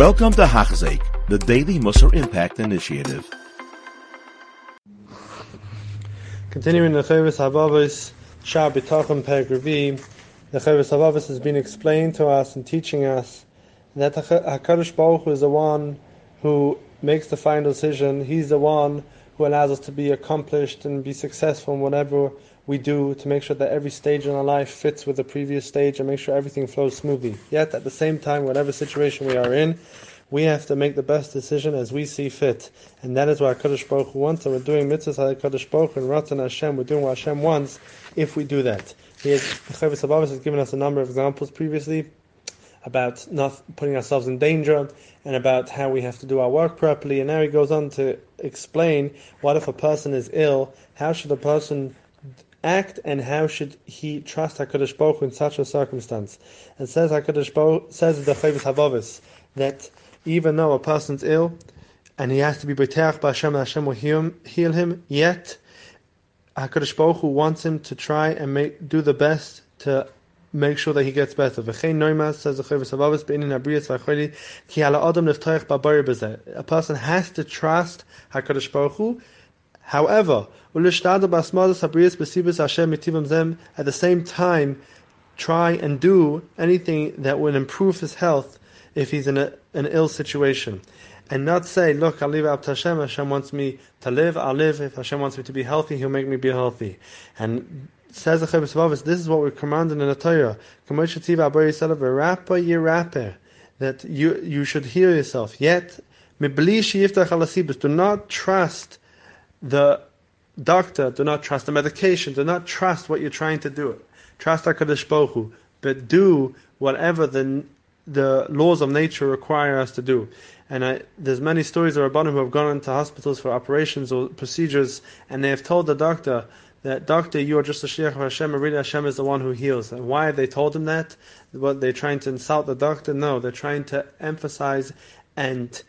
Welcome to Hachzeik, the Daily Musar Impact Initiative. Continuing the Chavis Habavos, Shah B'tachim Pergravi, the Chavis Habavos has been explained to us and teaching us that HaKadosh Baruch Hu is the one who makes the final decision. He's the one who allows us to be accomplished and be successful in whatever we do to make sure that every stage in our life fits with the previous stage and make sure everything flows smoothly. Yet at the same time, whatever situation we are in, we have to make the best decision as we see fit. And that is what HaKadosh Baruch wants, and we're doing mitzvahs HaKadosh Baruch and Ratan Hashem, we're doing what Hashem wants if we do that. He has, Chavis has given us a number of examples previously about not putting ourselves in danger and about how we have to do our work properly. And now he goes on to explain what if a person is ill, how should a person act and how should he trust HaKadosh Baruch Hu in such a circumstance. And says HaKadosh Baruch, says the Chavis Havavis, that even though a person's ill and he has to be B'teach Hashem and Hashem will heal, him, yet HaKadosh Baruch Hu wants him to try and make, do the best to make sure that he gets better. V'chein noimas says the Chavis Havavis be'inin abriyas v'acholi ki ala adam neftoich b'abari b'zeh. A person has to trust HaKadosh Baruch Hu However, at the same time, try and do anything that will improve his health if he's in a, an ill situation. And not say, look, I'll leave up to Hashem. Hashem wants me to live, I'll live. If Hashem wants me to be healthy, He'll make me be healthy. And says the Chavis this is what we're commanded in the Torah. That you, you should heal yourself. Yet, do not trust the doctor, do not trust the medication, do not trust what you're trying to do. Trust HaKadosh Baruch Hu, but do whatever the the laws of nature require us to do. And I, there's many stories of Rabbanim who have gone into hospitals for operations or procedures, and they have told the doctor that doctor, you are just a shliach of Hashem, and really Hashem is the one who heals. And why have they told him that? What they're trying to insult the doctor? No, they're trying to emphasize and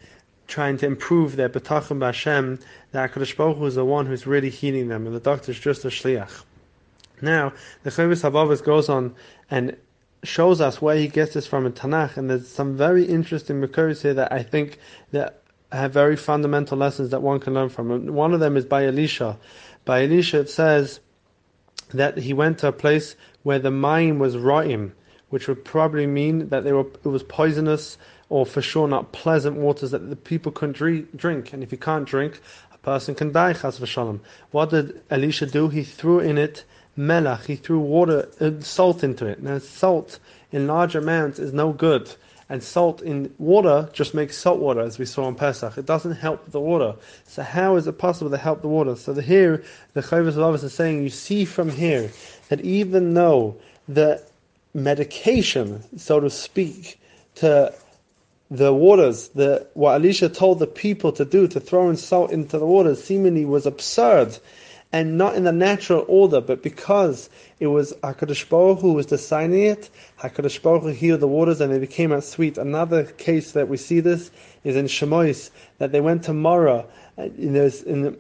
trying to improve their betachim b'Hashem, that HaKadosh Baruch Hu is the one who's really healing them, and the doctor is just a shliach. Now, the Chavis Habavas goes on and shows us where he gets this from in Tanakh, and there's some very interesting Makuris here that I think that have very fundamental lessons that one can learn from. And one of them is by Elisha. By Elisha, it says that he went to a place where the mine was ra'im, which would probably mean that they were it was poisonous or for sure not pleasant waters that the people couldn't drink. And if you can't drink, a person can die, chas v'shalom. What did Elisha do? He threw in it melach, he threw water, uh, salt into it. Now salt in large amounts is no good. And salt in water just makes salt water, as we saw in Pesach. It doesn't help the water. So how is it possible to help the water? So the, here, the Chavis of is saying, you see from here that even though the medication, so to speak, to the waters, the what Elisha told the people to do, to throw in salt into the waters, seemingly was absurd and not in the natural order, but because it was HaKadosh Baruch who was designing it, HaKadosh Baruch Hu healed the waters and they became as sweet. Another case that we see this is in Shemois, that they went to Mara, uh, in in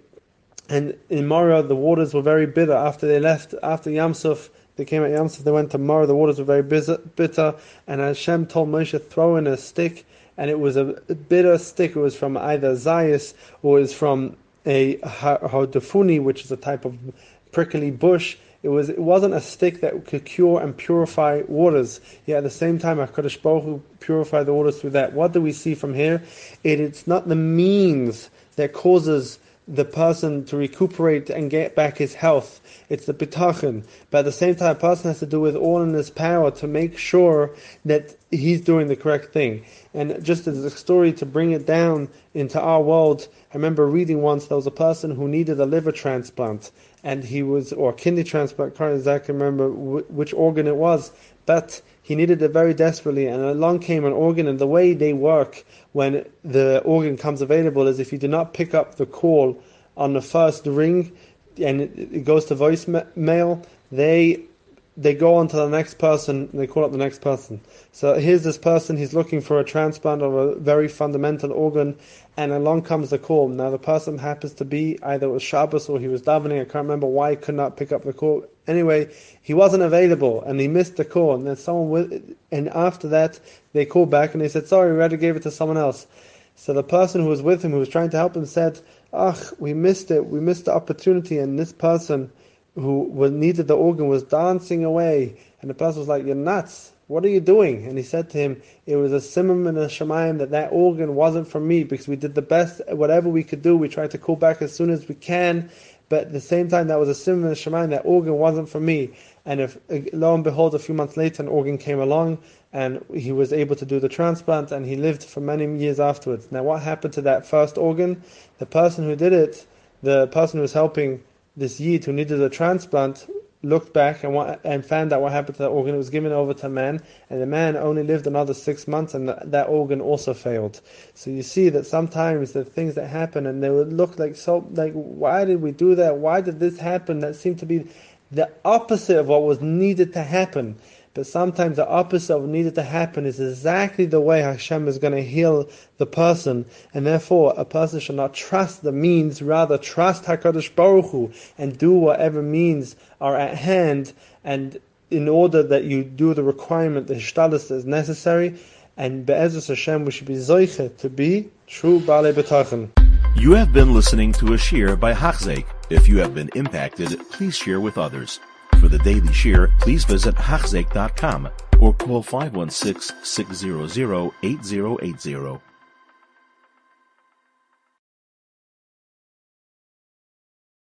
and in Mara the waters were very bitter after they left, after Yamsuf, they came at Yamsuf, they went to Mara, the waters were very bitter, and Hashem told Moshe, throw in a stick, and it was a bitter stick. It was from either zayas or it was from a hodafuni, which is a type of prickly bush. It was it wasn't a stick that could cure and purify waters. Yet at the same time, Hakadosh Baruch Hu purified the waters through that. What do we see from here? It, it's not the means that causes the person to recuperate and get back his health. It's the bitachon. But at the same time, a person has to do with all in his power to make sure that he's doing the correct thing. And just as a story to bring it down into our world, I remember reading once there was a person who needed a liver transplant, and he was, or kidney transplant, I can't exactly remember which organ it was, but he needed it very desperately, and along came an organ, and the way they work when the organ comes available is if you do not pick up the call on the first ring, and it goes to voicemail, they they go on to the next person they call up the next person. So here's this person, he's looking for a transplant of a very fundamental organ, and along comes the call. Now the person happens to be either it was Shabbos or he was davening, I can't remember why he could not pick up the call. Anyway, he wasn't available and he missed the call, and then someone with, and after that they called back and they said, Sorry, we already gave it to someone else. So the person who was with him, who was trying to help him, said, Ach, we missed it, we missed the opportunity, and this person who needed the organ was dancing away, and the person was like, "You're nuts! What are you doing?" And he said to him, "It was a simum and a shemayim that that organ wasn't for me because we did the best, whatever we could do. We tried to call back as soon as we can, but at the same time, that was a simum and a shemayim. That organ wasn't for me." And if lo and behold, a few months later, an organ came along, and he was able to do the transplant, and he lived for many years afterwards. Now, what happened to that first organ? The person who did it, the person who was helping this Yid who needed a transplant looked back and, what, and found out what happened to that organ. It was given over to man, and the man only lived another six months, and that organ also failed. So you see that sometimes the things that happen, and they would look like so, like why did we do that? Why did this happen? That seemed to be the opposite of what was needed to happen. But sometimes the opposite of needed to happen is exactly the way Hashem is going to heal the person, and therefore a person should not trust the means, rather trust Hakadosh Baruch Hu and do whatever means are at hand, and in order that you do the requirement, the hishtalis is necessary, and Be'ezus Hashem we should be zoiche to be true Baalei B'tachon. You have been listening to a shir by Hachzeik. If you have been impacted, please share with others. For the daily shiur, please visit Hachzeik.com or call 516 600 8080.